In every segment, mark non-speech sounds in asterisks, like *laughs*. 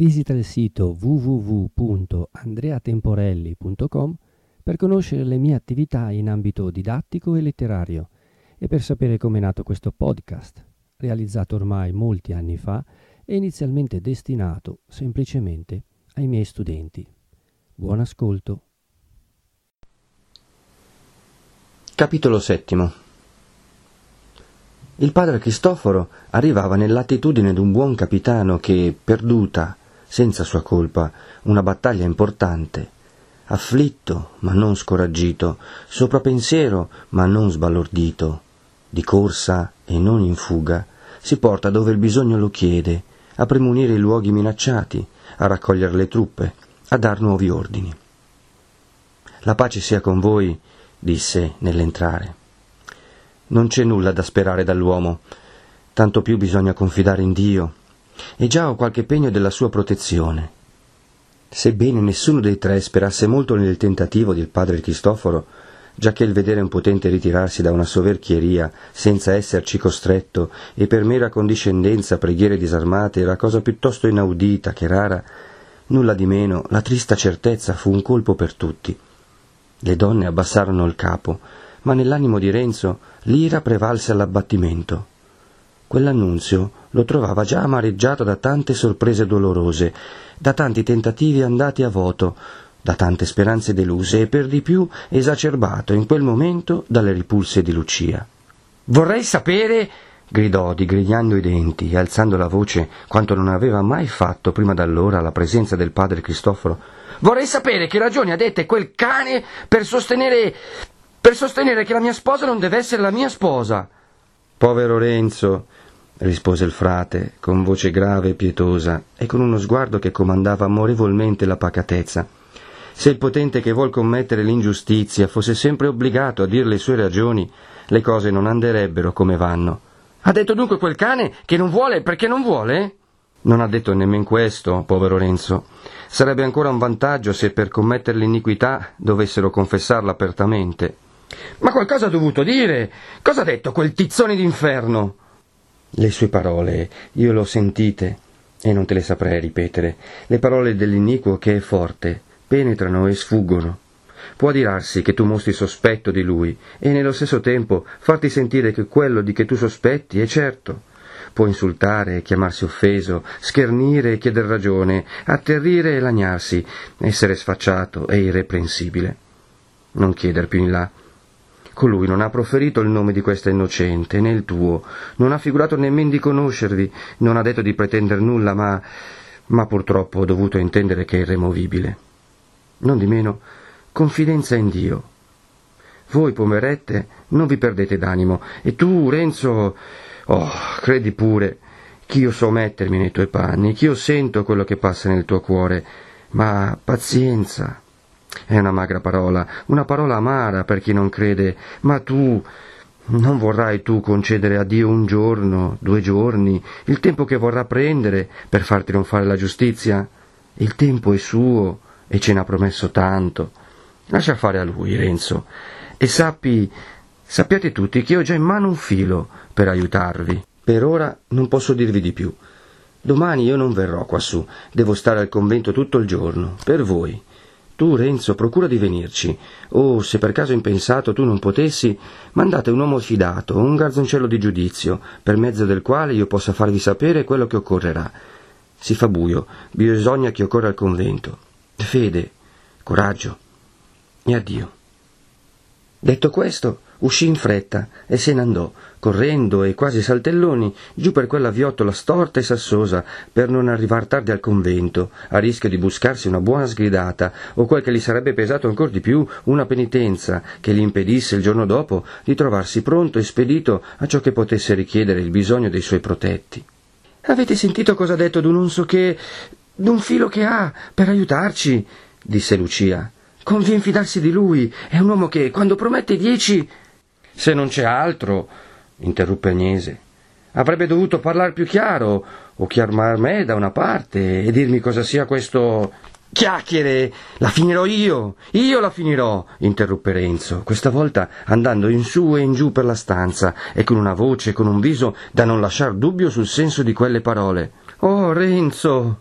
Visita il sito www.andreatemporelli.com per conoscere le mie attività in ambito didattico e letterario e per sapere come è nato questo podcast, realizzato ormai molti anni fa e inizialmente destinato semplicemente ai miei studenti. Buon ascolto. Capitolo settimo Il padre Cristoforo arrivava nell'attitudine d'un buon capitano che, perduta, senza sua colpa, una battaglia importante, afflitto ma non scoraggito, sopra pensiero ma non sbalordito, di corsa e non in fuga, si porta dove il bisogno lo chiede, a premunire i luoghi minacciati, a raccogliere le truppe, a dar nuovi ordini. La pace sia con voi, disse nell'entrare. Non c'è nulla da sperare dall'uomo, tanto più bisogna confidare in Dio, e già ho qualche pegno della sua protezione. Sebbene nessuno dei tre sperasse molto nel tentativo del padre Cristoforo, giacché il vedere un potente ritirarsi da una soverchieria senza esserci costretto e per mera condiscendenza preghiere disarmate era cosa piuttosto inaudita che rara, nulla di meno la trista certezza fu un colpo per tutti. Le donne abbassarono il capo, ma nell'animo di Renzo l'ira prevalse all'abbattimento. Quell'annunzio lo trovava già amareggiato da tante sorprese dolorose, da tanti tentativi andati a voto, da tante speranze deluse e per di più esacerbato in quel momento dalle ripulse di Lucia. Vorrei sapere, gridò digrignando i denti e alzando la voce quanto non aveva mai fatto prima d'allora alla presenza del padre Cristoforo, vorrei sapere che ragioni ha dette quel cane per sostenere per sostenere che la mia sposa non deve essere la mia sposa. Povero Renzo, rispose il frate, con voce grave e pietosa, e con uno sguardo che comandava amorevolmente la pacatezza. Se il potente che vuol commettere l'ingiustizia fosse sempre obbligato a dir le sue ragioni, le cose non anderebbero come vanno. Ha detto dunque quel cane che non vuole perché non vuole? Non ha detto nemmeno questo, povero Renzo. Sarebbe ancora un vantaggio se per commettere l'iniquità dovessero confessarla apertamente. Ma qualcosa ha dovuto dire. Cosa ha detto quel tizzone d'inferno? Le sue parole, io le ho sentite, e non te le saprei ripetere. Le parole dell'iniquo che è forte, penetrano e sfuggono. Può dirarsi che tu mostri sospetto di lui, e nello stesso tempo farti sentire che quello di che tu sospetti è certo. Può insultare, chiamarsi offeso, schernire e chieder ragione, atterrire e lagnarsi, essere sfacciato e irreprensibile. Non chieder più in là, Colui non ha proferito il nome di questa innocente, né il tuo, non ha figurato nemmeno di conoscervi, non ha detto di pretendere nulla, ma, ma purtroppo ho dovuto intendere che è irremovibile. Non di meno, confidenza in Dio. Voi, pomerette, non vi perdete d'animo, e tu, Renzo, oh, credi pure ch'io so mettermi nei tuoi panni, ch'io sento quello che passa nel tuo cuore, ma pazienza, è una magra parola, una parola amara per chi non crede, ma tu non vorrai tu concedere a Dio un giorno, due giorni, il tempo che vorrà prendere per far trionfare la giustizia? Il tempo è suo e ce n'ha promesso tanto. Lascia fare a lui, Renzo, e sappi, sappiate tutti che ho già in mano un filo per aiutarvi. Per ora non posso dirvi di più. Domani io non verrò quassù, devo stare al convento tutto il giorno, per voi. Tu, Renzo, procura di venirci, o, se per caso impensato tu non potessi, mandate un uomo fidato, un garzoncello di giudizio, per mezzo del quale io possa farvi sapere quello che occorrerà. Si fa buio, bisogna che occorra al convento. Fede, coraggio e addio. Detto questo, uscì in fretta e se ne andò, correndo e quasi saltelloni, giù per quella viottola storta e sassosa, per non arrivar tardi al convento, a rischio di buscarsi una buona sgridata, o quel che gli sarebbe pesato ancor di più, una penitenza, che gli impedisse il giorno dopo di trovarsi pronto e spedito a ciò che potesse richiedere il bisogno dei suoi protetti. Avete sentito cosa ha detto d'un non so che. d'un filo che ha per aiutarci? disse Lucia. Convien fidarsi di lui. È un uomo che, quando promette dieci. Se non c'è altro, interruppe Agnese, avrebbe dovuto parlare più chiaro, o chiamar me da una parte e dirmi cosa sia questo. Chiacchiere! La finirò io! Io la finirò! interruppe Renzo, questa volta andando in su e in giù per la stanza e con una voce e con un viso da non lasciar dubbio sul senso di quelle parole. Oh, Renzo!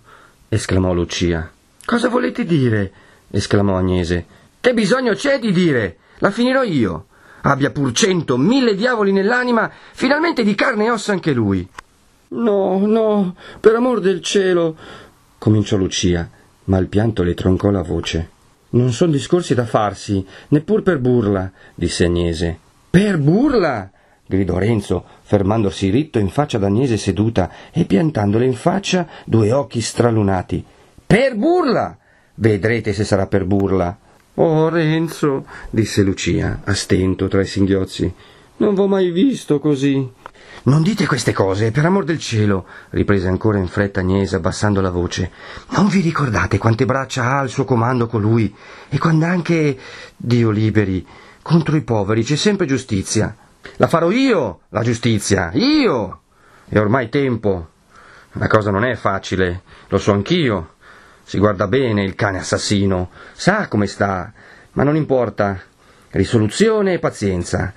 esclamò Lucia. Cosa volete dire? esclamò Agnese. Che bisogno c'è di dire? La finirò io. Abbia pur cento, mille diavoli nell'anima, finalmente di carne e ossa anche lui. No, no, per amor del cielo, cominciò Lucia, ma il pianto le troncò la voce. Non son discorsi da farsi, neppur per burla, disse Agnese. Per burla! gridò Renzo, fermandosi ritto in faccia ad Agnese seduta e piantandole in faccia due occhi stralunati. Per burla! Vedrete se sarà per burla. Oh, Renzo, disse Lucia, a stento tra i singhiozzi. Non v'ho mai visto così. Non dite queste cose, per amor del cielo, riprese ancora in fretta Agnese, abbassando la voce. Non vi ricordate quante braccia ha al suo comando colui? E quando anche, Dio liberi, contro i poveri c'è sempre giustizia. La farò io, la giustizia, io! È ormai tempo. La cosa non è facile, lo so anch'io. Si guarda bene il cane assassino, sa come sta, ma non importa. Risoluzione e pazienza.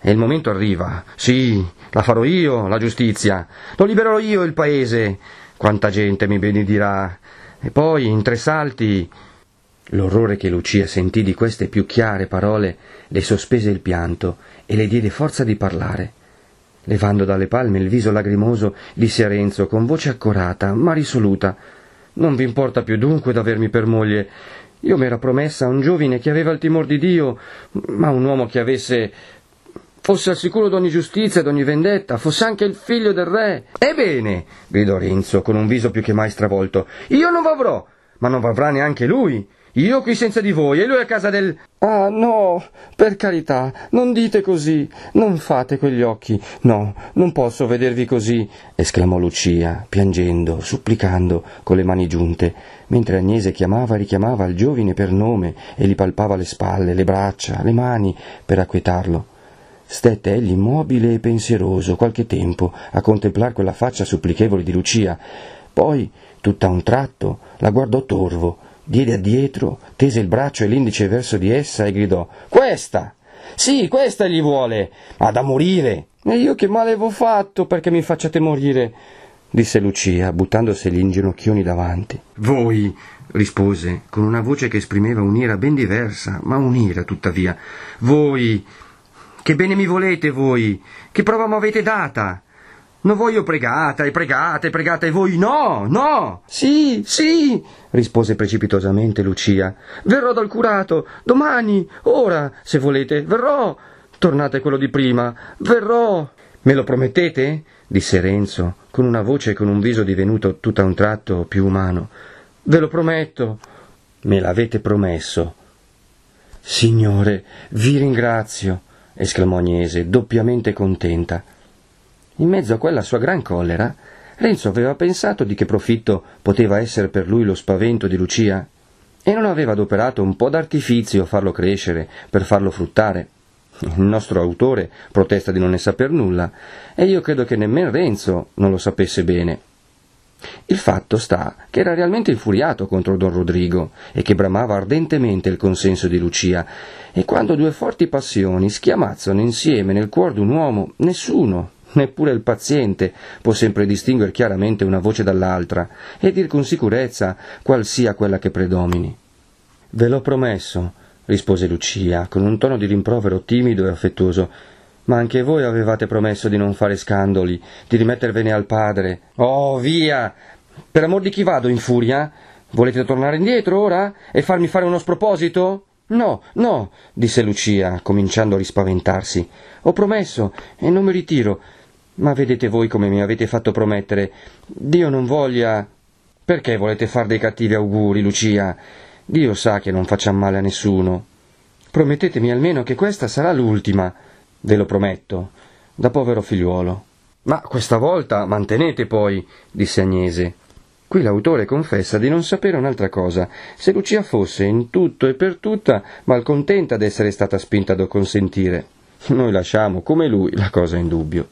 E il momento arriva. Sì, la farò io, la giustizia. Lo libererò io il paese. Quanta gente mi benedirà. E poi, in tre salti. L'orrore che Lucia sentì di queste più chiare parole le sospese il pianto e le diede forza di parlare. Levando dalle palme il viso lagrimoso, disse a Renzo con voce accorata, ma risoluta non vi importa più dunque d'avermi per moglie. Io m'era promessa a un giovine che aveva il timor di Dio, ma un uomo che avesse fosse al sicuro d'ogni giustizia e d'ogni vendetta, fosse anche il figlio del re. Ebbene, gridò Renzo con un viso più che mai stravolto, io non v'avrò, ma non v'avrà neanche lui. Io qui senza di voi e lui a casa del... Ah, no, per carità, non dite così, non fate quegli occhi. No, non posso vedervi così, esclamò Lucia, piangendo, supplicando, con le mani giunte, mentre Agnese chiamava e richiamava il giovine per nome e gli palpava le spalle, le braccia, le mani, per acquetarlo. Stette egli immobile e pensieroso qualche tempo a contemplar quella faccia supplichevole di Lucia. Poi, tutt'a un tratto, la guardò torvo, diede addietro, tese il braccio e l'indice verso di essa e gridò Questa! Sì, questa gli vuole! Ha da morire! E io che male avevo fatto perché mi facciate morire? disse Lucia, buttandosi gli inginocchioni davanti. Voi, rispose, con una voce che esprimeva un'ira ben diversa, ma un'ira tuttavia. Voi, che bene mi volete voi? Che prova m'avete data? Non voglio pregata e pregata e pregata e voi no, no. Sì, sì, rispose precipitosamente Lucia. Verrò dal curato, domani, ora, se volete, verrò. Tornate quello di prima, verrò. Me lo promettete? disse Renzo, con una voce e con un viso divenuto tutto a un tratto più umano. Ve lo prometto. Me l'avete promesso. Signore, vi ringrazio, esclamò Agnese, doppiamente contenta. In mezzo a quella sua gran collera, Renzo aveva pensato di che profitto poteva essere per lui lo spavento di Lucia e non aveva adoperato un po' d'artifizio a farlo crescere, per farlo fruttare. Il nostro autore protesta di non ne saper nulla e io credo che nemmeno Renzo non lo sapesse bene. Il fatto sta che era realmente infuriato contro don Rodrigo e che bramava ardentemente il consenso di Lucia, e quando due forti passioni schiamazzano insieme nel cuore d'un uomo, nessuno, neppure il paziente può sempre distinguere chiaramente una voce dall'altra e dir con sicurezza qual sia quella che predomini. Ve l'ho promesso, rispose Lucia, con un tono di rimprovero timido e affettuoso. Ma anche voi avevate promesso di non fare scandoli, di rimettervene al padre. Oh, via! Per amor di chi vado in furia? Volete tornare indietro ora e farmi fare uno sproposito? No, no, disse Lucia, cominciando a rispaventarsi. Ho promesso e non mi ritiro. Ma vedete voi come mi avete fatto promettere. Dio non voglia. Perché volete far dei cattivi auguri, Lucia? Dio sa che non facciamo male a nessuno. Promettetemi almeno che questa sarà l'ultima. Ve lo prometto, da povero figliuolo. Ma questa volta mantenete poi, disse Agnese. Qui l'autore confessa di non sapere un'altra cosa, se Lucia fosse in tutto e per tutta malcontenta d'essere stata spinta ad acconsentire. Noi lasciamo, come lui, la cosa in dubbio.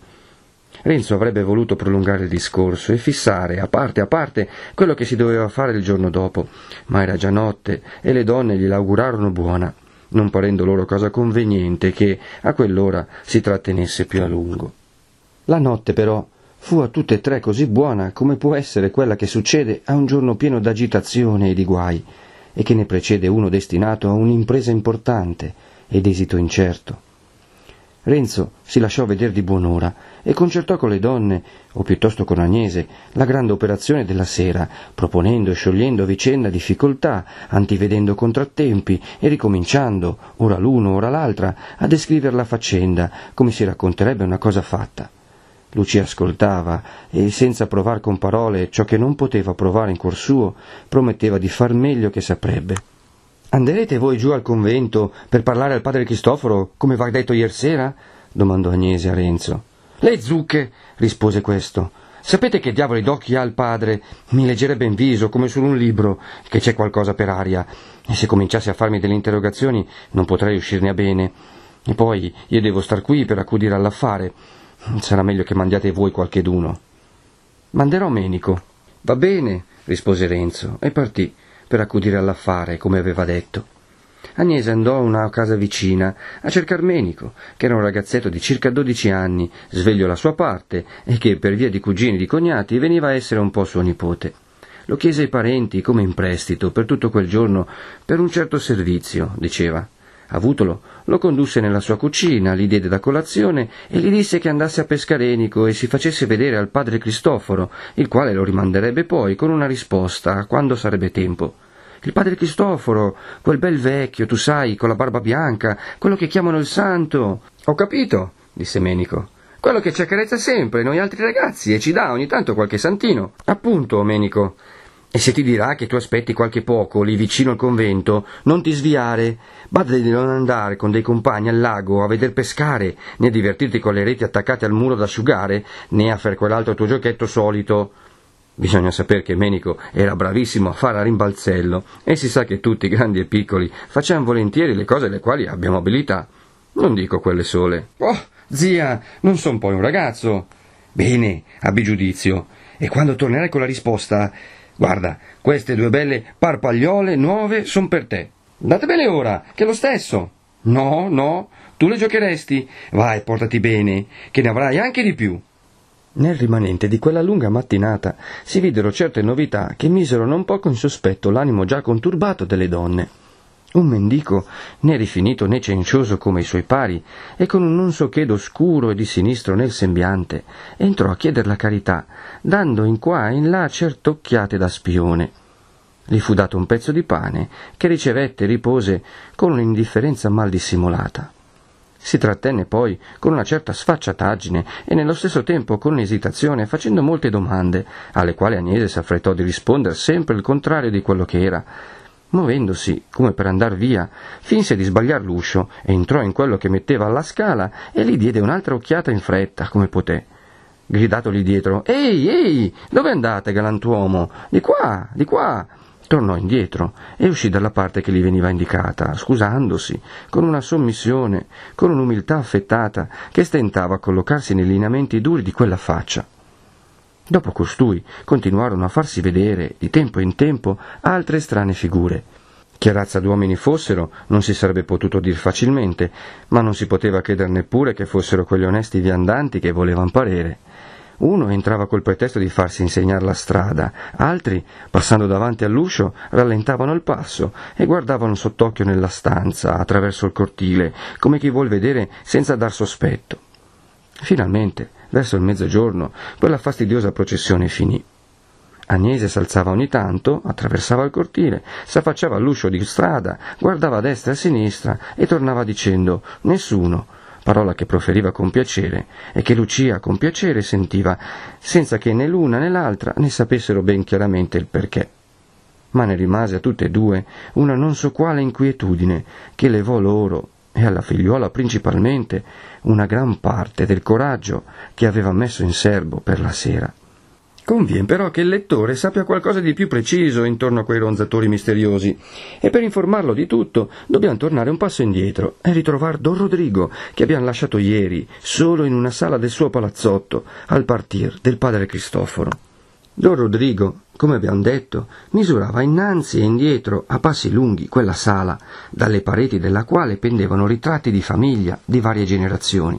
Renzo avrebbe voluto prolungare il discorso e fissare a parte a parte quello che si doveva fare il giorno dopo, ma era già notte e le donne gliel'augurarono buona, non parendo loro cosa conveniente che a quell'ora si trattenesse più a lungo. La notte però fu a tutte e tre così buona come può essere quella che succede a un giorno pieno d'agitazione e di guai, e che ne precede uno destinato a un'impresa importante ed esito incerto. Renzo si lasciò vedere di buon'ora e concertò con le donne, o piuttosto con Agnese, la grande operazione della sera, proponendo e sciogliendo a vicenda difficoltà, antivedendo contrattempi e ricominciando, ora l'uno, ora l'altra, a descrivere la faccenda, come si racconterebbe una cosa fatta. Lucia ascoltava e, senza provar con parole ciò che non poteva provare in cuor suo, prometteva di far meglio che saprebbe. Anderete voi giù al convento per parlare al padre Cristoforo, come v'ha detto ieri sera? domandò Agnese a Renzo. Le zucche, rispose questo. Sapete che diavoli d'occhi ha il padre? Mi leggerebbe in viso, come su un libro, che c'è qualcosa per aria. E se cominciasse a farmi delle interrogazioni non potrei uscirne a bene. E poi io devo star qui per accudire all'affare. Sarà meglio che mandiate voi qualcheduno. Manderò Menico. Va bene, rispose Renzo, e partì per accudire all'affare, come aveva detto. Agnese andò a una casa vicina a cercar Menico, che era un ragazzetto di circa dodici anni, sveglio alla sua parte, e che per via di cugini e di cognati veniva a essere un po' suo nipote. Lo chiese ai parenti come in prestito per tutto quel giorno per un certo servizio, diceva. Avutolo, lo condusse nella sua cucina, gli diede da colazione e gli disse che andasse a Pescarenico e si facesse vedere al padre Cristoforo, il quale lo rimanderebbe poi con una risposta quando sarebbe tempo. Il padre Cristoforo, quel bel vecchio, tu sai, con la barba bianca, quello che chiamano il santo. Ho capito, disse Menico. Quello che ci accarezza sempre noi altri ragazzi e ci dà ogni tanto qualche santino. Appunto, Menico. E se ti dirà che tu aspetti qualche poco lì vicino al convento, non ti sviare. Bada di non andare con dei compagni al lago a veder pescare, né a divertirti con le reti attaccate al muro da asciugare, né a fare quell'altro tuo giochetto solito. Bisogna sapere che Menico era bravissimo a fare a rimbalzello, e si sa che tutti, grandi e piccoli, facciamo volentieri le cose alle quali abbiamo abilità. Non dico quelle sole. Oh, zia, non son poi un ragazzo. Bene, abbi giudizio. E quando tornerai con la risposta Guarda, queste due belle parpagliole nuove son per te. Datemele ora, che è lo stesso. No, no, tu le giocheresti. Vai, portati bene, che ne avrai anche di più. Nel rimanente di quella lunga mattinata si videro certe novità che misero non poco in sospetto l'animo già conturbato delle donne. Un mendico, né rifinito né cencioso come i suoi pari, e con un non so che d'oscuro e di sinistro nel sembiante, entrò a chieder la carità, dando in qua e in là certe occhiate da spione. Gli fu dato un pezzo di pane, che ricevette e ripose con un'indifferenza mal dissimulata. Si trattenne poi con una certa sfacciataggine e nello stesso tempo con esitazione, facendo molte domande, alle quali Agnese s'affrettò di rispondere sempre il contrario di quello che era, Muovendosi, come per andar via, finse di sbagliar l'uscio, entrò in quello che metteva alla scala e gli diede un'altra occhiata in fretta, come poté. Gridatogli dietro, Ehi, ehi, dove andate, galantuomo? Di qua, di qua. Tornò indietro e uscì dalla parte che gli veniva indicata, scusandosi, con una sommissione, con un'umiltà affettata, che stentava a collocarsi nei lineamenti duri di quella faccia. Dopo costui continuarono a farsi vedere, di tempo in tempo, altre strane figure. Che razza d'uomini fossero non si sarebbe potuto dir facilmente, ma non si poteva credere neppure che fossero quegli onesti viandanti che volevan parere. Uno entrava col pretesto di farsi insegnare la strada, altri, passando davanti all'uscio, rallentavano il passo e guardavano sott'occhio nella stanza, attraverso il cortile, come chi vuol vedere senza dar sospetto. Finalmente, verso il mezzogiorno, quella fastidiosa processione finì. Agnese s'alzava ogni tanto, attraversava il cortile, s'affacciava all'uscio di strada, guardava a destra e a sinistra e tornava dicendo nessuno, parola che proferiva con piacere e che Lucia con piacere sentiva, senza che né l'una né l'altra ne sapessero ben chiaramente il perché. Ma ne rimase a tutte e due una non so quale inquietudine che levò loro e alla figliuola principalmente una gran parte del coraggio che aveva messo in serbo per la sera. Convien però che il lettore sappia qualcosa di più preciso intorno a quei ronzatori misteriosi, e per informarlo di tutto dobbiamo tornare un passo indietro e ritrovare Don Rodrigo, che abbiamo lasciato ieri, solo in una sala del suo palazzotto, al partir del padre Cristoforo. Don Rodrigo, come abbiamo detto, misurava innanzi e indietro a passi lunghi quella sala, dalle pareti della quale pendevano ritratti di famiglia di varie generazioni.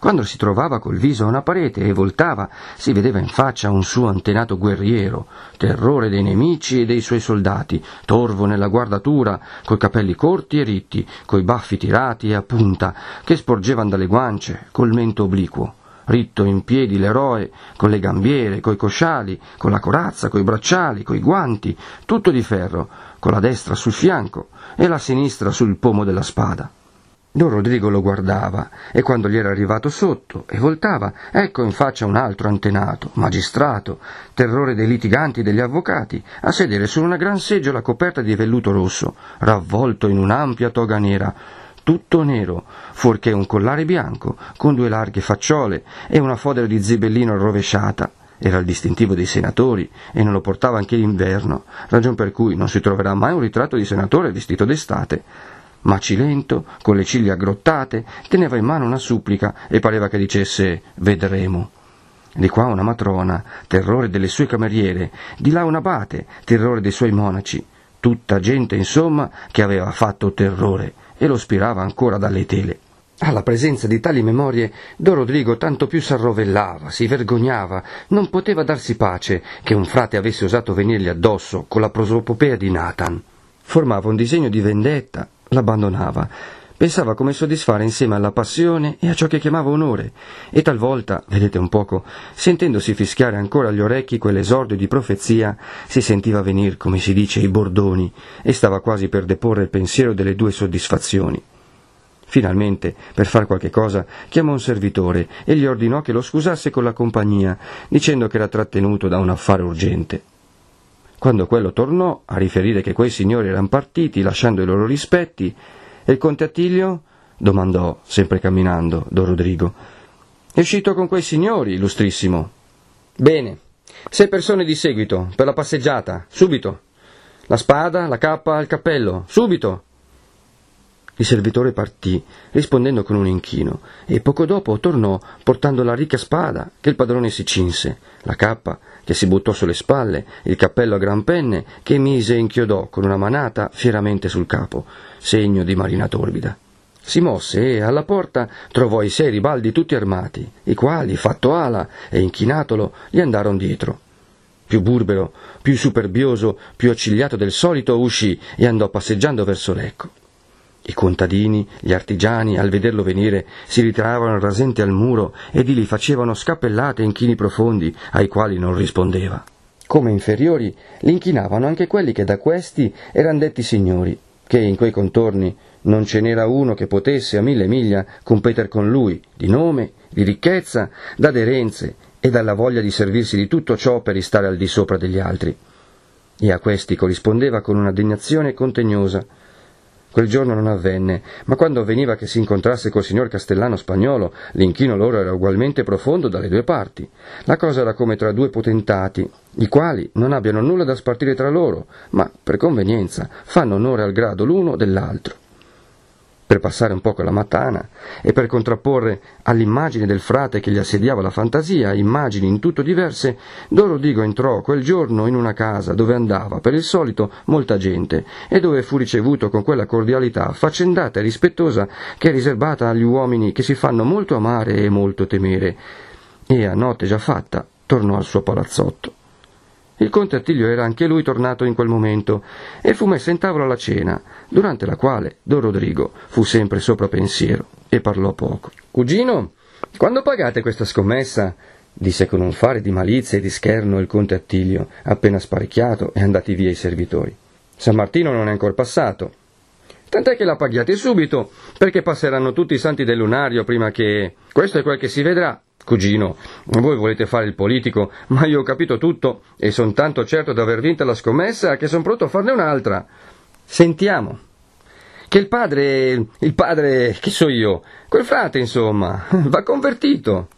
Quando si trovava col viso a una parete e voltava, si vedeva in faccia un suo antenato guerriero, terrore dei nemici e dei suoi soldati, torvo nella guardatura, coi capelli corti e ritti, coi baffi tirati e a punta, che sporgevano dalle guance, col mento obliquo. Ritto in piedi l'eroe, con le gambiere, coi cosciali, con la corazza, coi bracciali, coi guanti, tutto di ferro, con la destra sul fianco e la sinistra sul pomo della spada. Don Rodrigo lo guardava e quando gli era arrivato sotto e voltava, ecco in faccia un altro antenato, magistrato, terrore dei litiganti e degli avvocati, a sedere su una gran seggiola coperta di velluto rosso, ravvolto in un'ampia toga nera, tutto nero, fuorché un collare bianco, con due larghe facciole e una fodera di zibellino rovesciata. Era il distintivo dei senatori e non lo portava anche l'inverno, ragion per cui non si troverà mai un ritratto di senatore vestito d'estate. Macilento, con le ciglia aggrottate, teneva in mano una supplica e pareva che dicesse vedremo. Di qua una matrona, terrore delle sue cameriere, di là un abate, terrore dei suoi monaci, tutta gente insomma che aveva fatto terrore e lo spirava ancora dalle tele. Alla presenza di tali memorie, Don Rodrigo tanto più s'arrovellava, si vergognava, non poteva darsi pace che un frate avesse osato venirgli addosso con la prosopopea di Nathan. Formava un disegno di vendetta, l'abbandonava. Pensava come soddisfare insieme alla passione e a ciò che chiamava onore, e talvolta, vedete un poco, sentendosi fischiare ancora agli orecchi quell'esordio di profezia, si sentiva venir, come si dice, i bordoni, e stava quasi per deporre il pensiero delle due soddisfazioni. Finalmente, per far qualche cosa, chiamò un servitore e gli ordinò che lo scusasse con la compagnia, dicendo che era trattenuto da un affare urgente. Quando quello tornò a riferire che quei signori erano partiti lasciando i loro rispetti, e il conte Attilio? domandò, sempre camminando, Don Rodrigo. È uscito con quei signori, illustrissimo. Bene, sei persone di seguito, per la passeggiata, subito. La spada, la cappa, il cappello, subito. Il servitore partì, rispondendo con un inchino, e poco dopo tornò portando la ricca spada che il padrone si cinse, la cappa che si buttò sulle spalle, il cappello a gran penne che mise e inchiodò con una manata fieramente sul capo, segno di marina torbida. Si mosse e alla porta trovò i sei ribaldi tutti armati, i quali, fatto ala e inchinatolo, gli andarono dietro. Più burbero, più superbioso, più accigliato del solito, uscì e andò passeggiando verso Lecco. I contadini, gli artigiani, al vederlo venire, si ritiravano rasenti al muro e di lì facevano scappellate in chini profondi, ai quali non rispondeva. Come inferiori, l'inchinavano anche quelli che da questi eran detti signori, che in quei contorni non ce n'era uno che potesse a mille miglia competer con lui, di nome, di ricchezza, d'aderenze e dalla voglia di servirsi di tutto ciò per ristare al di sopra degli altri. E a questi corrispondeva con una degnazione contegnosa, Quel giorno non avvenne, ma quando avveniva che si incontrasse col signor Castellano spagnolo, l'inchino loro era ugualmente profondo dalle due parti. La cosa era come tra due potentati, i quali non abbiano nulla da spartire tra loro, ma, per convenienza, fanno onore al grado l'uno dell'altro per passare un poco la matana e per contrapporre all'immagine del frate che gli assediava la fantasia immagini in tutto diverse, Don Rodrigo entrò quel giorno in una casa dove andava, per il solito, molta gente e dove fu ricevuto con quella cordialità faccendata e rispettosa che è riservata agli uomini che si fanno molto amare e molto temere. E a notte già fatta tornò al suo palazzotto. Il conte Attilio era anche lui tornato in quel momento e fu messo in tavola la cena, durante la quale Don Rodrigo fu sempre sopra pensiero e parlò poco. Cugino, quando pagate questa scommessa? disse con un fare di malizia e di scherno il conte Attilio, appena sparecchiato e andati via i servitori. San Martino non è ancora passato. Tant'è che la paghiate subito, perché passeranno tutti i santi del lunario prima che. Questo è quel che si vedrà, Cugino, voi volete fare il politico, ma io ho capito tutto e sono tanto certo di aver vinto la scommessa che sono pronto a farne un'altra. Sentiamo. Che il padre, il padre, che so io, quel frate, insomma, *laughs* va convertito.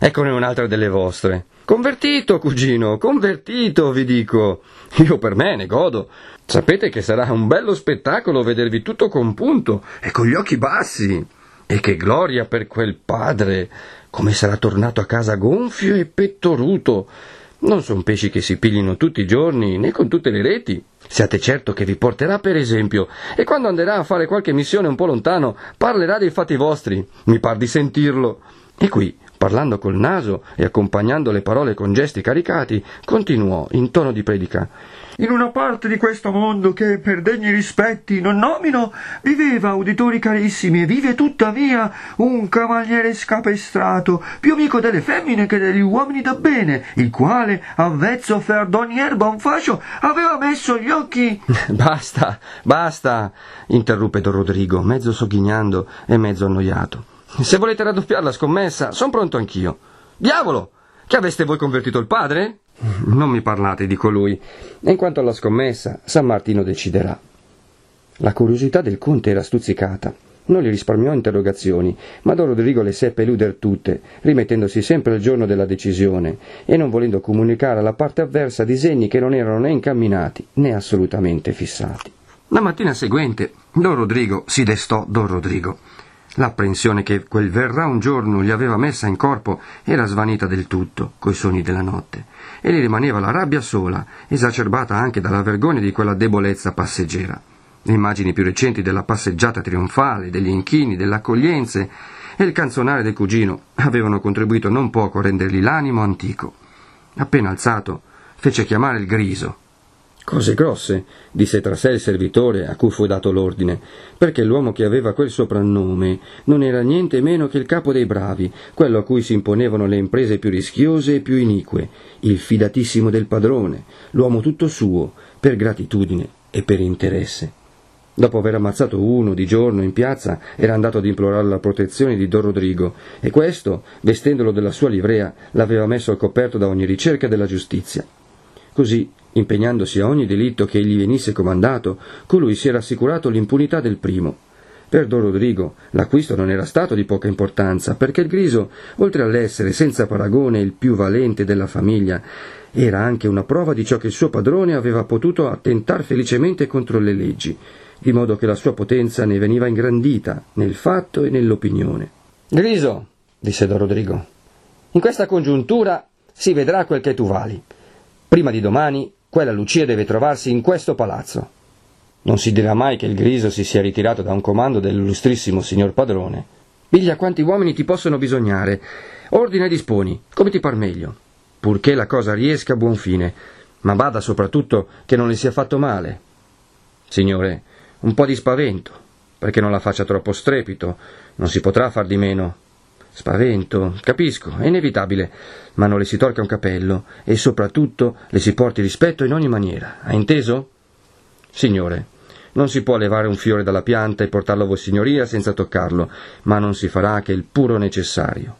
Eccone un'altra delle vostre. Convertito, cugino, convertito, vi dico. Io per me ne godo. Sapete che sarà un bello spettacolo vedervi tutto compunto e con gli occhi bassi. E che gloria per quel padre come sarà tornato a casa gonfio e pettoruto. Non son pesci che si piglino tutti i giorni, né con tutte le reti. Siate certo che vi porterà per esempio, e quando anderà a fare qualche missione un po' lontano, parlerà dei fatti vostri. Mi par di sentirlo. E qui, parlando col naso e accompagnando le parole con gesti caricati, continuò in tono di predica in una parte di questo mondo che per degni rispetti non nomino, viveva, uditori carissimi, e vive tuttavia un cavaliere scapestrato, più amico delle femmine che degli uomini da bene, il quale, avvezzo a far d'ogni erba un fascio, aveva messo gli occhi. *laughs* basta, basta, interruppe Don Rodrigo, mezzo sogghignando e mezzo annoiato. Se volete raddoppiare la scommessa, son pronto anch'io. Diavolo! Che aveste voi convertito il padre? Non mi parlate di colui. E in quanto alla scommessa, San Martino deciderà. La curiosità del conte era stuzzicata. Non gli risparmiò interrogazioni, ma Don Rodrigo le seppe eluder tutte, rimettendosi sempre al giorno della decisione e non volendo comunicare alla parte avversa disegni che non erano né incamminati né assolutamente fissati. La mattina seguente Don Rodrigo si destò Don Rodrigo. L'apprensione che quel verrà un giorno gli aveva messa in corpo era svanita del tutto coi sogni della notte e gli rimaneva la rabbia sola, esacerbata anche dalla vergogna di quella debolezza passeggera. Le immagini più recenti della passeggiata trionfale, degli inchini, delle accoglienze e il canzonare del cugino avevano contribuito non poco a rendergli l'animo antico. Appena alzato, fece chiamare il griso Cose grosse, disse tra sé il servitore a cui fu dato l'ordine, perché l'uomo che aveva quel soprannome non era niente meno che il capo dei bravi, quello a cui si imponevano le imprese più rischiose e più inique, il fidatissimo del padrone, l'uomo tutto suo, per gratitudine e per interesse. Dopo aver ammazzato uno di giorno in piazza, era andato ad implorare la protezione di Don Rodrigo, e questo, vestendolo della sua livrea, l'aveva messo al coperto da ogni ricerca della giustizia. Così Impegnandosi a ogni delitto che egli venisse comandato, colui si era assicurato l'impunità del primo. Per Don Rodrigo l'acquisto non era stato di poca importanza, perché il Griso, oltre all'essere senza paragone il più valente della famiglia, era anche una prova di ciò che il suo padrone aveva potuto attentar felicemente contro le leggi, di modo che la sua potenza ne veniva ingrandita nel fatto e nell'opinione. Griso, disse Don Rodrigo, in questa congiuntura si vedrà quel che tu vali. Prima di domani quella Lucia deve trovarsi in questo palazzo. Non si dirà mai che il Griso si sia ritirato da un comando dell'illustrissimo signor padrone. Piglia quanti uomini ti possono bisognare. Ordina e disponi, come ti par meglio. Purché la cosa riesca a buon fine, ma bada soprattutto che non le sia fatto male. Signore, un po' di spavento, perché non la faccia troppo strepito, non si potrà far di meno. Spavento, capisco, è inevitabile, ma non le si torca un capello e soprattutto le si porti rispetto in ogni maniera. Ha inteso? Signore, non si può levare un fiore dalla pianta e portarlo a Vossignoria senza toccarlo, ma non si farà che il puro necessario.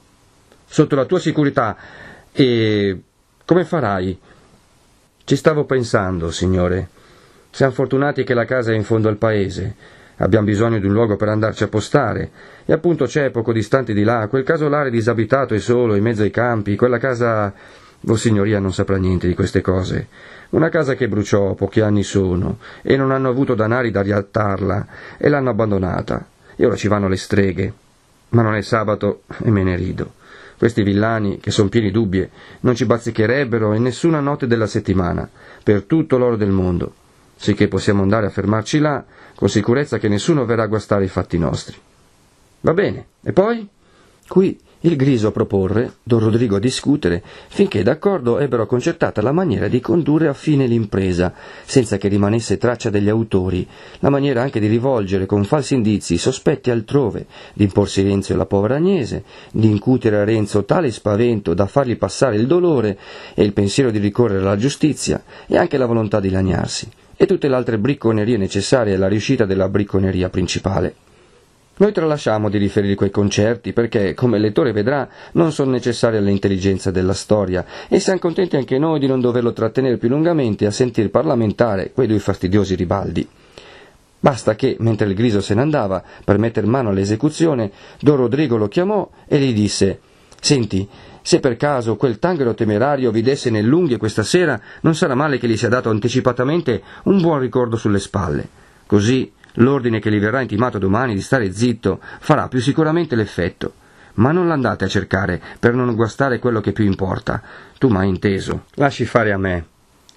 Sotto la tua sicurezza e come farai? Ci stavo pensando, signore. Siamo fortunati che la casa è in fondo al paese Abbiamo bisogno di un luogo per andarci a postare. E appunto c'è, poco distante di là, quel casolare disabitato e solo, in mezzo ai campi, quella casa... Vossignoria non saprà niente di queste cose. Una casa che bruciò pochi anni sono, e non hanno avuto danari da rialtarla, e l'hanno abbandonata. E ora ci vanno le streghe. Ma non è sabato e me ne rido. Questi villani, che son pieni dubbie, non ci bazzicherebbero in nessuna notte della settimana, per tutto l'oro del mondo sicché possiamo andare a fermarci là con sicurezza che nessuno verrà a guastare i fatti nostri. Va bene, e poi? Qui il Griso a proporre, Don Rodrigo a discutere, finché d'accordo ebbero concertata la maniera di condurre a fine l'impresa, senza che rimanesse traccia degli autori, la maniera anche di rivolgere con falsi indizi i sospetti altrove, di impor silenzio alla povera Agnese, di incutere a Renzo tale spavento da fargli passare il dolore e il pensiero di ricorrere alla giustizia e anche la volontà di lagnarsi e tutte le altre bricconerie necessarie alla riuscita della bricconeria principale. Noi tralasciamo di riferire quei concerti perché, come il lettore vedrà, non sono necessari all'intelligenza della storia e siamo contenti anche noi di non doverlo trattenere più lungamente a sentir parlamentare quei due fastidiosi ribaldi. Basta che, mentre il griso se ne andava per metter mano all'esecuzione, Don Rodrigo lo chiamò e gli disse Senti, se per caso quel tanghero temerario vi desse nell'unghie questa sera, non sarà male che gli sia dato anticipatamente un buon ricordo sulle spalle. Così l'ordine che gli verrà intimato domani di stare zitto farà più sicuramente l'effetto. Ma non l'andate a cercare per non guastare quello che più importa. Tu m'hai inteso. Lasci fare a me,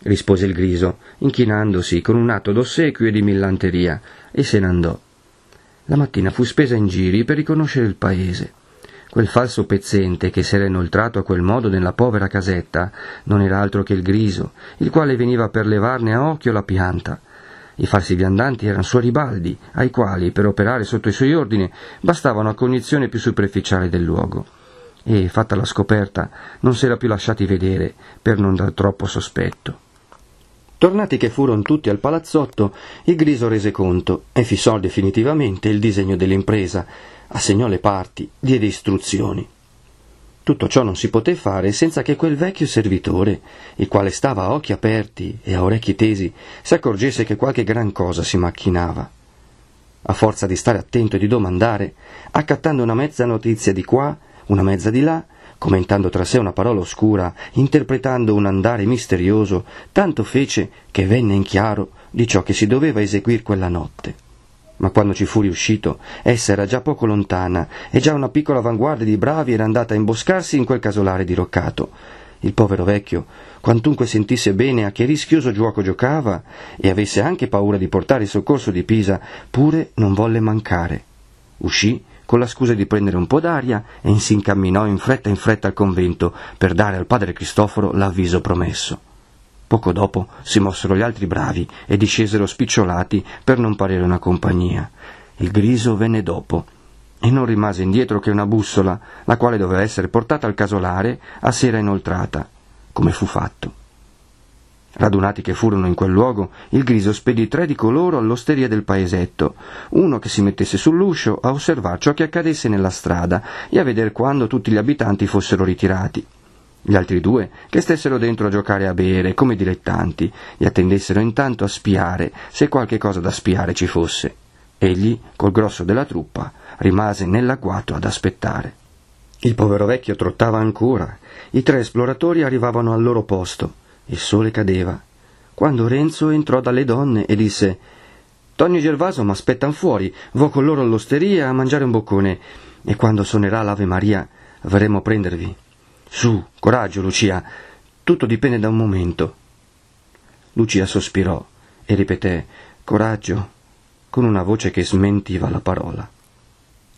rispose il griso, inchinandosi con un atto d'ossequio e di millanteria, e se ne andò. La mattina fu spesa in giri per riconoscere il paese. Quel falso pezzente che s'era inoltrato a quel modo nella povera casetta non era altro che il griso, il quale veniva per levarne a occhio la pianta. I falsi viandanti erano suoi ribaldi, ai quali, per operare sotto i suoi ordini, bastava una cognizione più superficiale del luogo. E, fatta la scoperta, non s'era più lasciati vedere, per non dar troppo sospetto. Tornati che furono tutti al palazzotto, il Griso rese conto e fissò definitivamente il disegno dell'impresa, assegnò le parti, diede istruzioni. Tutto ciò non si poté fare senza che quel vecchio servitore, il quale stava a occhi aperti e a orecchi tesi, si accorgesse che qualche gran cosa si macchinava. A forza di stare attento e di domandare, accattando una mezza notizia di qua, una mezza di là, commentando tra sé una parola oscura, interpretando un andare misterioso, tanto fece che venne in chiaro di ciò che si doveva eseguir quella notte ma quando ci fu riuscito, essa era già poco lontana e già una piccola avanguardia di bravi era andata a imboscarsi in quel casolare diroccato. Il povero vecchio, quantunque sentisse bene a che rischioso giuoco giocava e avesse anche paura di portare il soccorso di Pisa, pure non volle mancare. Uscì con la scusa di prendere un po' d'aria e si incamminò in fretta in fretta al convento per dare al padre Cristoforo l'avviso promesso. Poco dopo si mossero gli altri bravi e discesero spicciolati per non parere una compagnia. Il griso venne dopo e non rimase indietro che una bussola, la quale doveva essere portata al casolare a sera inoltrata, come fu fatto. Radunati che furono in quel luogo, il griso spedì tre di coloro all'osteria del paesetto, uno che si mettesse sull'uscio a osservar ciò che accadesse nella strada e a vedere quando tutti gli abitanti fossero ritirati. Gli altri due, che stessero dentro a giocare a bere come dilettanti, e attendessero intanto a spiare se qualche cosa da spiare ci fosse. Egli, col grosso della truppa, rimase nell'agguato ad aspettare. Il povero vecchio trottava ancora. I tre esploratori arrivavano al loro posto. Il sole cadeva. Quando Renzo entrò dalle donne e disse Tonio e Gervaso m'aspettan fuori, vo con loro all'osteria a mangiare un boccone, e quando suonerà l'Ave Maria verremo a prendervi. Su, coraggio, Lucia. Tutto dipende da un momento. Lucia sospirò e ripeté coraggio con una voce che smentiva la parola.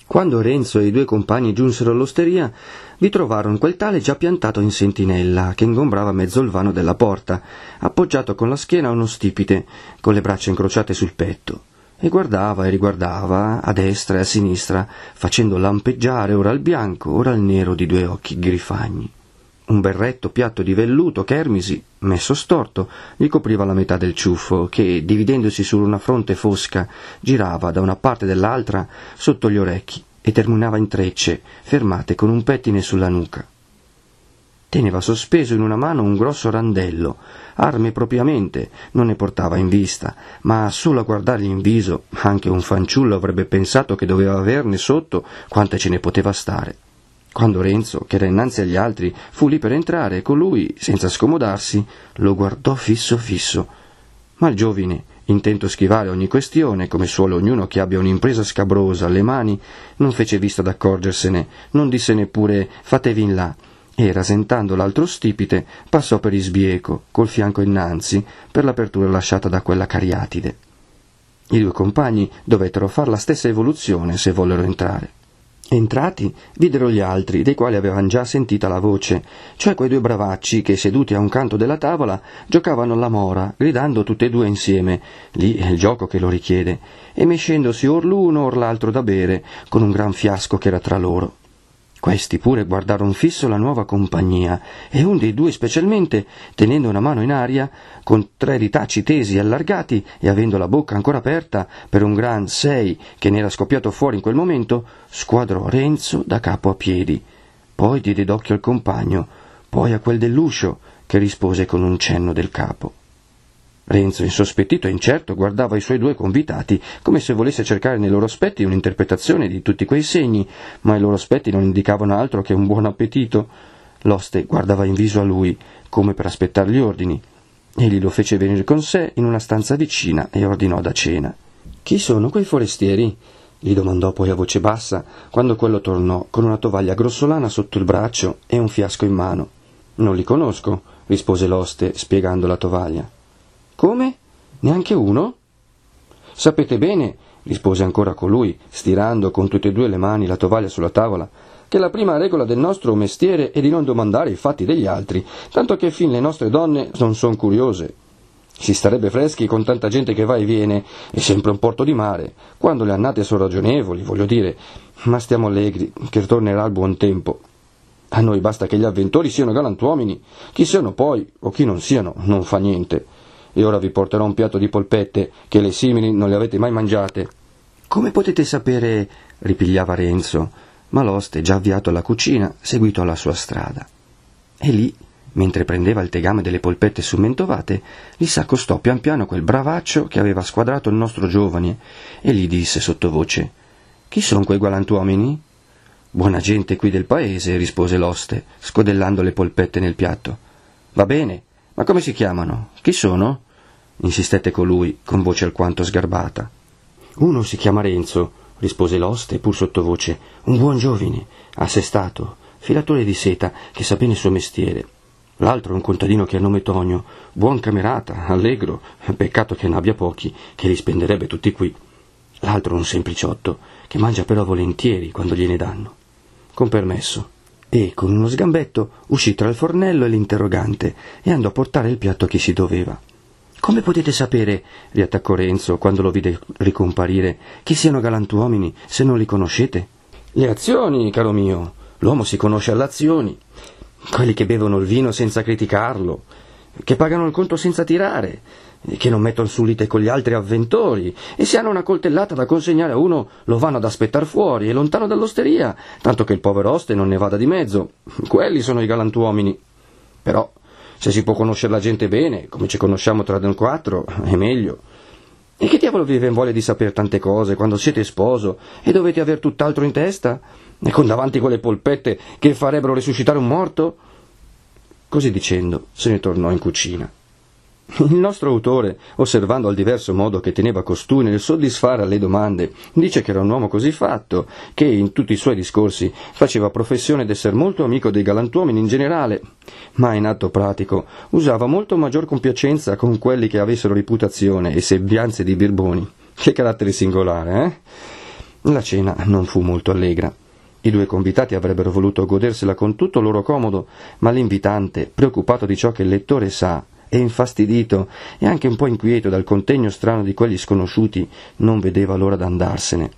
Quando Renzo e i due compagni giunsero all'osteria, vi trovarono quel tale già piantato in sentinella, che ingombrava mezzo il vano della porta, appoggiato con la schiena a uno stipite, con le braccia incrociate sul petto, e guardava e riguardava a destra e a sinistra, facendo lampeggiare ora il bianco, ora il nero di due occhi grifagni. Un berretto piatto di velluto Kermisi, messo storto, gli copriva la metà del ciuffo, che, dividendosi su una fronte fosca, girava da una parte e dall'altra sotto gli orecchi e terminava in trecce, fermate con un pettine sulla nuca. Teneva sospeso in una mano un grosso randello, arme propriamente non ne portava in vista, ma solo a guardargli in viso anche un fanciullo avrebbe pensato che doveva averne sotto quante ce ne poteva stare. Quando Renzo, che era innanzi agli altri, fu lì per entrare, colui, senza scomodarsi, lo guardò fisso fisso. Ma il giovine, intento a schivare ogni questione, come suole ognuno che abbia un'impresa scabrosa alle mani, non fece visto ad accorgersene, non disse neppure fatevi in là, e, rasentando l'altro stipite, passò per isbieco, col fianco innanzi, per l'apertura lasciata da quella cariatide. I due compagni dovettero far la stessa evoluzione se vollero entrare. Entrati, videro gli altri, dei quali avevano già sentita la voce, cioè quei due bravacci che, seduti a un canto della tavola, giocavano alla mora, gridando tutte e due insieme, lì è il gioco che lo richiede, e mescendosi or l'uno or l'altro da bere, con un gran fiasco che era tra loro. Questi pure guardarono fisso la nuova compagnia, e un dei due specialmente, tenendo una mano in aria, con tre ritacci tesi e allargati e avendo la bocca ancora aperta per un gran sei che ne era scoppiato fuori in quel momento, squadrò Renzo da capo a piedi. Poi diede d'occhio al compagno, poi a quel dell'uscio, che rispose con un cenno del capo. Renzo, insospettito e incerto, guardava i suoi due convitati come se volesse cercare nei loro aspetti un'interpretazione di tutti quei segni, ma i loro aspetti non indicavano altro che un buon appetito. L'oste guardava in viso a lui, come per aspettare gli ordini. Egli lo fece venire con sé in una stanza vicina e ordinò da cena. Chi sono quei forestieri? gli domandò poi a voce bassa, quando quello tornò con una tovaglia grossolana sotto il braccio e un fiasco in mano. Non li conosco, rispose l'oste, spiegando la tovaglia. Come? Neanche uno? Sapete bene, rispose ancora colui, stirando con tutte e due le mani la tovaglia sulla tavola, che la prima regola del nostro mestiere è di non domandare i fatti degli altri, tanto che fin le nostre donne non son curiose. Si starebbe freschi con tanta gente che va e viene, è sempre un porto di mare, quando le annate sono ragionevoli, voglio dire, ma stiamo allegri, che tornerà il buon tempo. A noi basta che gli avventori siano galantuomini, chi siano poi o chi non siano non fa niente. E ora vi porterò un piatto di polpette, che le simili non le avete mai mangiate. Come potete sapere, ripigliava Renzo, ma l'oste, già avviato alla cucina, seguito alla sua strada. E lì, mentre prendeva il tegame delle polpette sumentovate, gli s'accostò pian piano quel bravaccio che aveva squadrato il nostro giovane e gli disse sottovoce Chi sono quei galantuomini? Buona gente qui del paese, rispose l'oste, scodellando le polpette nel piatto. Va bene, ma come si chiamano? Chi sono? insistette colui, con voce alquanto sgarbata. Uno si chiama Renzo, rispose l'oste, pur sottovoce, un buon giovine, assestato, filatore di seta, che sa bene il suo mestiere. L'altro è un contadino che ha nome Tonio, buon camerata, allegro, peccato che ne abbia pochi, che li spenderebbe tutti qui. L'altro è un sempliciotto, che mangia però volentieri quando gliene danno con permesso. E con uno sgambetto uscì tra il fornello e l'interrogante e andò a portare il piatto a chi si doveva. Come potete sapere, riattaccò Renzo quando lo vide ricomparire, che siano galantuomini se non li conoscete? Le azioni, caro mio. L'uomo si conosce alle azioni. Quelli che bevono il vino senza criticarlo, che pagano il conto senza tirare, che non mettono su lite con gli altri avventori, e se hanno una coltellata da consegnare a uno lo vanno ad aspettar fuori e lontano dall'osteria, tanto che il povero oste non ne vada di mezzo. Quelli sono i galantuomini. Però, se si può conoscere la gente bene, come ci conosciamo tra noi quattro, è meglio. E che diavolo vi voglia di sapere tante cose quando siete sposo e dovete aver tutt'altro in testa? E con davanti quelle polpette che farebbero risuscitare un morto? Così dicendo, se ne tornò in cucina. Il nostro autore, osservando al diverso modo che teneva costui nel soddisfare alle domande, dice che era un uomo così fatto, che in tutti i suoi discorsi faceva professione d'essere molto amico dei galantuomini in generale, ma in atto pratico usava molto maggior compiacenza con quelli che avessero reputazione e sembianze di birboni. Che carattere singolare, eh? La cena non fu molto allegra. I due convitati avrebbero voluto godersela con tutto loro comodo, ma l'invitante, preoccupato di ciò che il lettore sa, e infastidito e anche un po' inquieto dal contegno strano di quegli sconosciuti, non vedeva l'ora d'andarsene.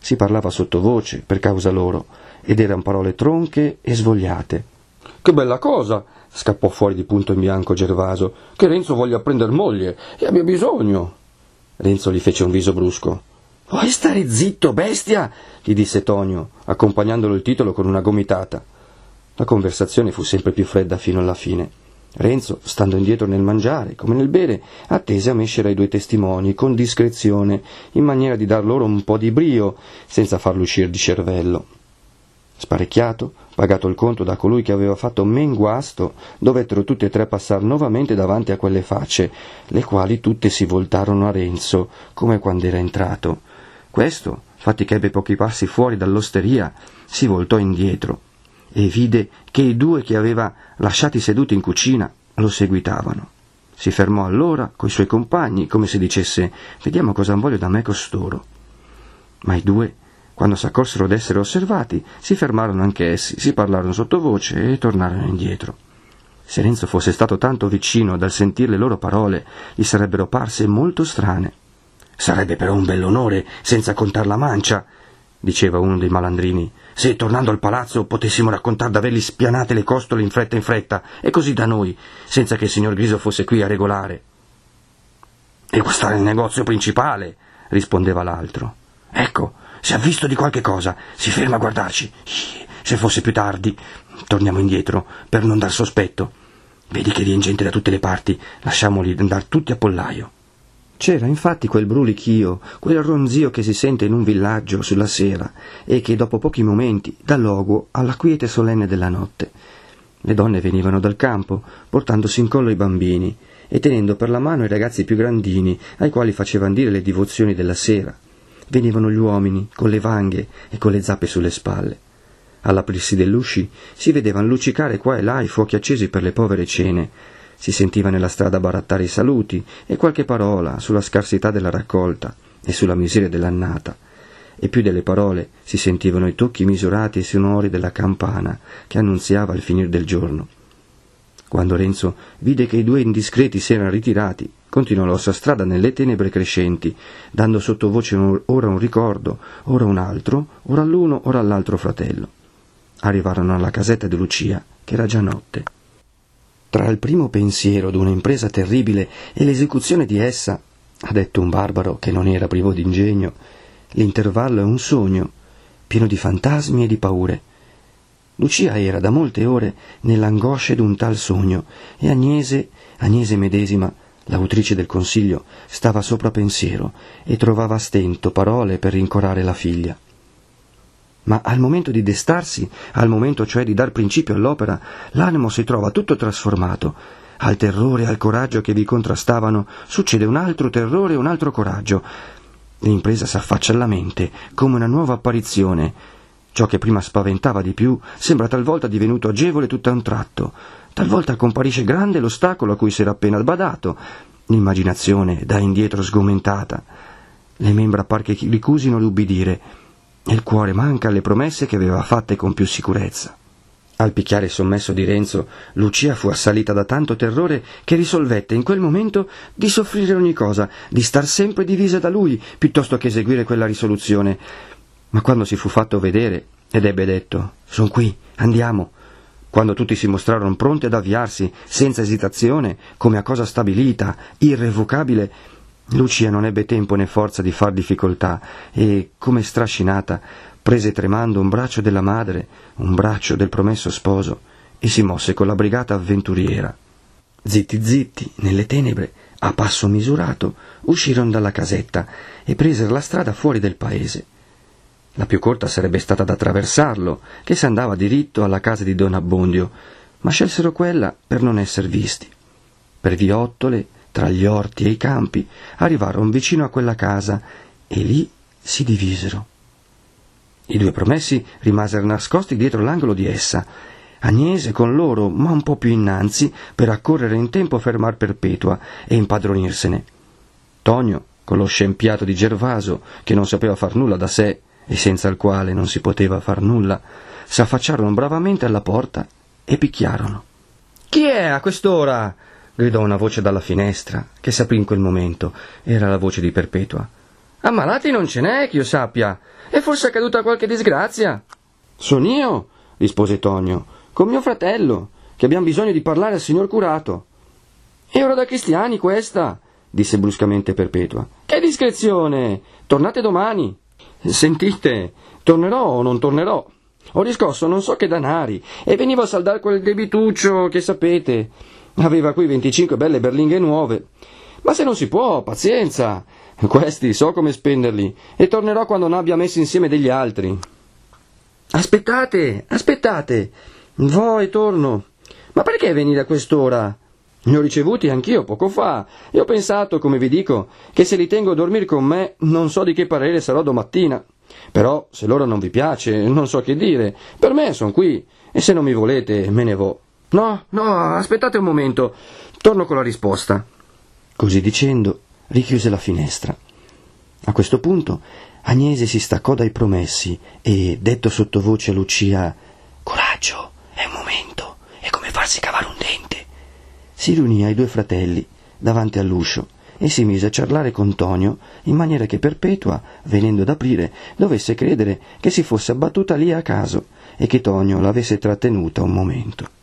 Si parlava sottovoce per causa loro, ed eran parole tronche e svogliate. Che bella cosa! scappò fuori di punto in bianco Gervaso, che Renzo voglia prender moglie e abbia bisogno. Renzo gli fece un viso brusco. Vuoi stare zitto, bestia? gli disse Tonio, accompagnandolo il titolo con una gomitata. La conversazione fu sempre più fredda fino alla fine. Renzo, stando indietro nel mangiare come nel bere, attese a mescere ai due testimoni con discrezione, in maniera di dar loro un po' di brio, senza farlo uscire di cervello. Sparecchiato, pagato il conto da colui che aveva fatto men guasto, dovettero tutti e tre passare nuovamente davanti a quelle facce, le quali tutte si voltarono a Renzo, come quando era entrato. Questo, fatti che ebbe pochi passi fuori dall'osteria, si voltò indietro e vide che i due che aveva lasciati seduti in cucina lo seguitavano. Si fermò allora coi suoi compagni, come se dicesse vediamo cosa voglio da me costoro. Ma i due, quando s'accorsero d'essere osservati, si fermarono anche essi, si parlarono sottovoce e tornarono indietro. Se Renzo fosse stato tanto vicino dal sentir le loro parole, gli sarebbero parse molto strane. Sarebbe però un bell'onore, senza contar la mancia, diceva uno dei malandrini, se tornando al palazzo potessimo raccontare d'avergli spianate le costole in fretta in fretta, e così da noi, senza che il signor Griso fosse qui a regolare. E guastare il negozio principale, rispondeva l'altro. Ecco, si è visto di qualche cosa, si ferma a guardarci. Se fosse più tardi, torniamo indietro, per non dar sospetto. Vedi che viene gente da tutte le parti, lasciamoli andare tutti a pollaio. C'era infatti quel brulichio, quel ronzio che si sente in un villaggio sulla sera e che dopo pochi momenti dà luogo alla quiete solenne della notte. Le donne venivano dal campo, portandosi in collo i bambini e tenendo per la mano i ragazzi più grandini, ai quali facevano dire le divozioni della sera. Venivano gli uomini, con le vanghe e con le zappe sulle spalle. All'aprirsi dell'usci si vedevano luccicare qua e là i fuochi accesi per le povere cene, si sentiva nella strada barattare i saluti e qualche parola sulla scarsità della raccolta e sulla miseria dell'annata. e più delle parole si sentivano i tocchi misurati e sonori della campana che annunziava il finir del giorno. Quando Renzo vide che i due indiscreti si erano ritirati, continuò la sua strada nelle tenebre crescenti, dando sottovoce ora un ricordo, ora un altro, ora all'uno, ora all'altro fratello. Arrivarono alla casetta di Lucia, che era già notte. Tra il primo pensiero d'una impresa terribile e l'esecuzione di essa, ha detto un barbaro che non era privo d'ingegno, l'intervallo è un sogno, pieno di fantasmi e di paure. Lucia era da molte ore nell'angoscia d'un tal sogno e Agnese, Agnese medesima, l'autrice del consiglio, stava sopra pensiero e trovava a stento parole per rincorare la figlia. Ma al momento di destarsi, al momento cioè di dar principio all'opera, l'animo si trova tutto trasformato. Al terrore e al coraggio che vi contrastavano succede un altro terrore e un altro coraggio. L'impresa s'affaccia alla mente come una nuova apparizione. Ciò che prima spaventava di più sembra talvolta divenuto agevole tutto a un tratto. Talvolta comparisce grande l'ostacolo a cui si era appena sbadato. L'immaginazione dà indietro sgomentata. Le membra par che ricusino l'ubbidire il cuore manca alle promesse che aveva fatte con più sicurezza. Al picchiare sommesso di Renzo, Lucia fu assalita da tanto terrore che risolvette in quel momento di soffrire ogni cosa, di star sempre divisa da lui, piuttosto che eseguire quella risoluzione. Ma quando si fu fatto vedere ed ebbe detto Son qui, andiamo, quando tutti si mostrarono pronti ad avviarsi, senza esitazione, come a cosa stabilita, irrevocabile, Lucia non ebbe tempo né forza di far difficoltà e, come strascinata, prese tremando un braccio della madre, un braccio del promesso sposo e si mosse con la brigata avventuriera. Zitti zitti, nelle tenebre, a passo misurato, uscirono dalla casetta e presero la strada fuori del paese. La più corta sarebbe stata ad attraversarlo, che si andava diritto alla casa di Don Abbondio, ma scelsero quella per non esser visti. Per viottole, tra gli orti e i campi, arrivarono vicino a quella casa e lì si divisero. I due promessi rimasero nascosti dietro l'angolo di essa. Agnese con loro, ma un po' più innanzi, per accorrere in tempo a fermar Perpetua e impadronirsene. Tonio, con lo scempiato di Gervaso, che non sapeva far nulla da sé e senza il quale non si poteva far nulla, s'affacciarono bravamente alla porta e picchiarono. Chi è a quest'ora? Gridò una voce dalla finestra, che s'aprì in quel momento. Era la voce di Perpetua. Ammalati non ce n'è, che io sappia. È forse accaduta qualche disgrazia? Son io, rispose Tonio, con mio fratello, che abbiamo bisogno di parlare al signor curato. È ora da cristiani questa, disse bruscamente Perpetua. Che discrezione! Tornate domani. Sentite, tornerò o non tornerò? Ho riscosso non so che danari e venivo a saldare quel debituccio che sapete. Aveva qui 25 belle berlinghe nuove. Ma se non si può, pazienza. Questi so come spenderli e tornerò quando ne abbia messi insieme degli altri. Aspettate, aspettate. Vo e torno. Ma perché venire a quest'ora? Li ho ricevuti anch'io poco fa e ho pensato, come vi dico, che se li tengo a dormire con me non so di che parere sarò domattina. Però, se l'ora non vi piace, non so che dire. Per me son qui e se non mi volete me ne vo'. No, no, aspettate un momento. Torno con la risposta. Così dicendo, richiuse la finestra. A questo punto Agnese si staccò dai promessi e, detto sottovoce a Lucia Coraggio, è un momento, è come farsi cavare un dente. Si riunì ai due fratelli davanti all'uscio e si mise a ciarlare con Tonio in maniera che Perpetua, venendo ad aprire, dovesse credere che si fosse abbattuta lì a caso e che Tonio l'avesse trattenuta un momento.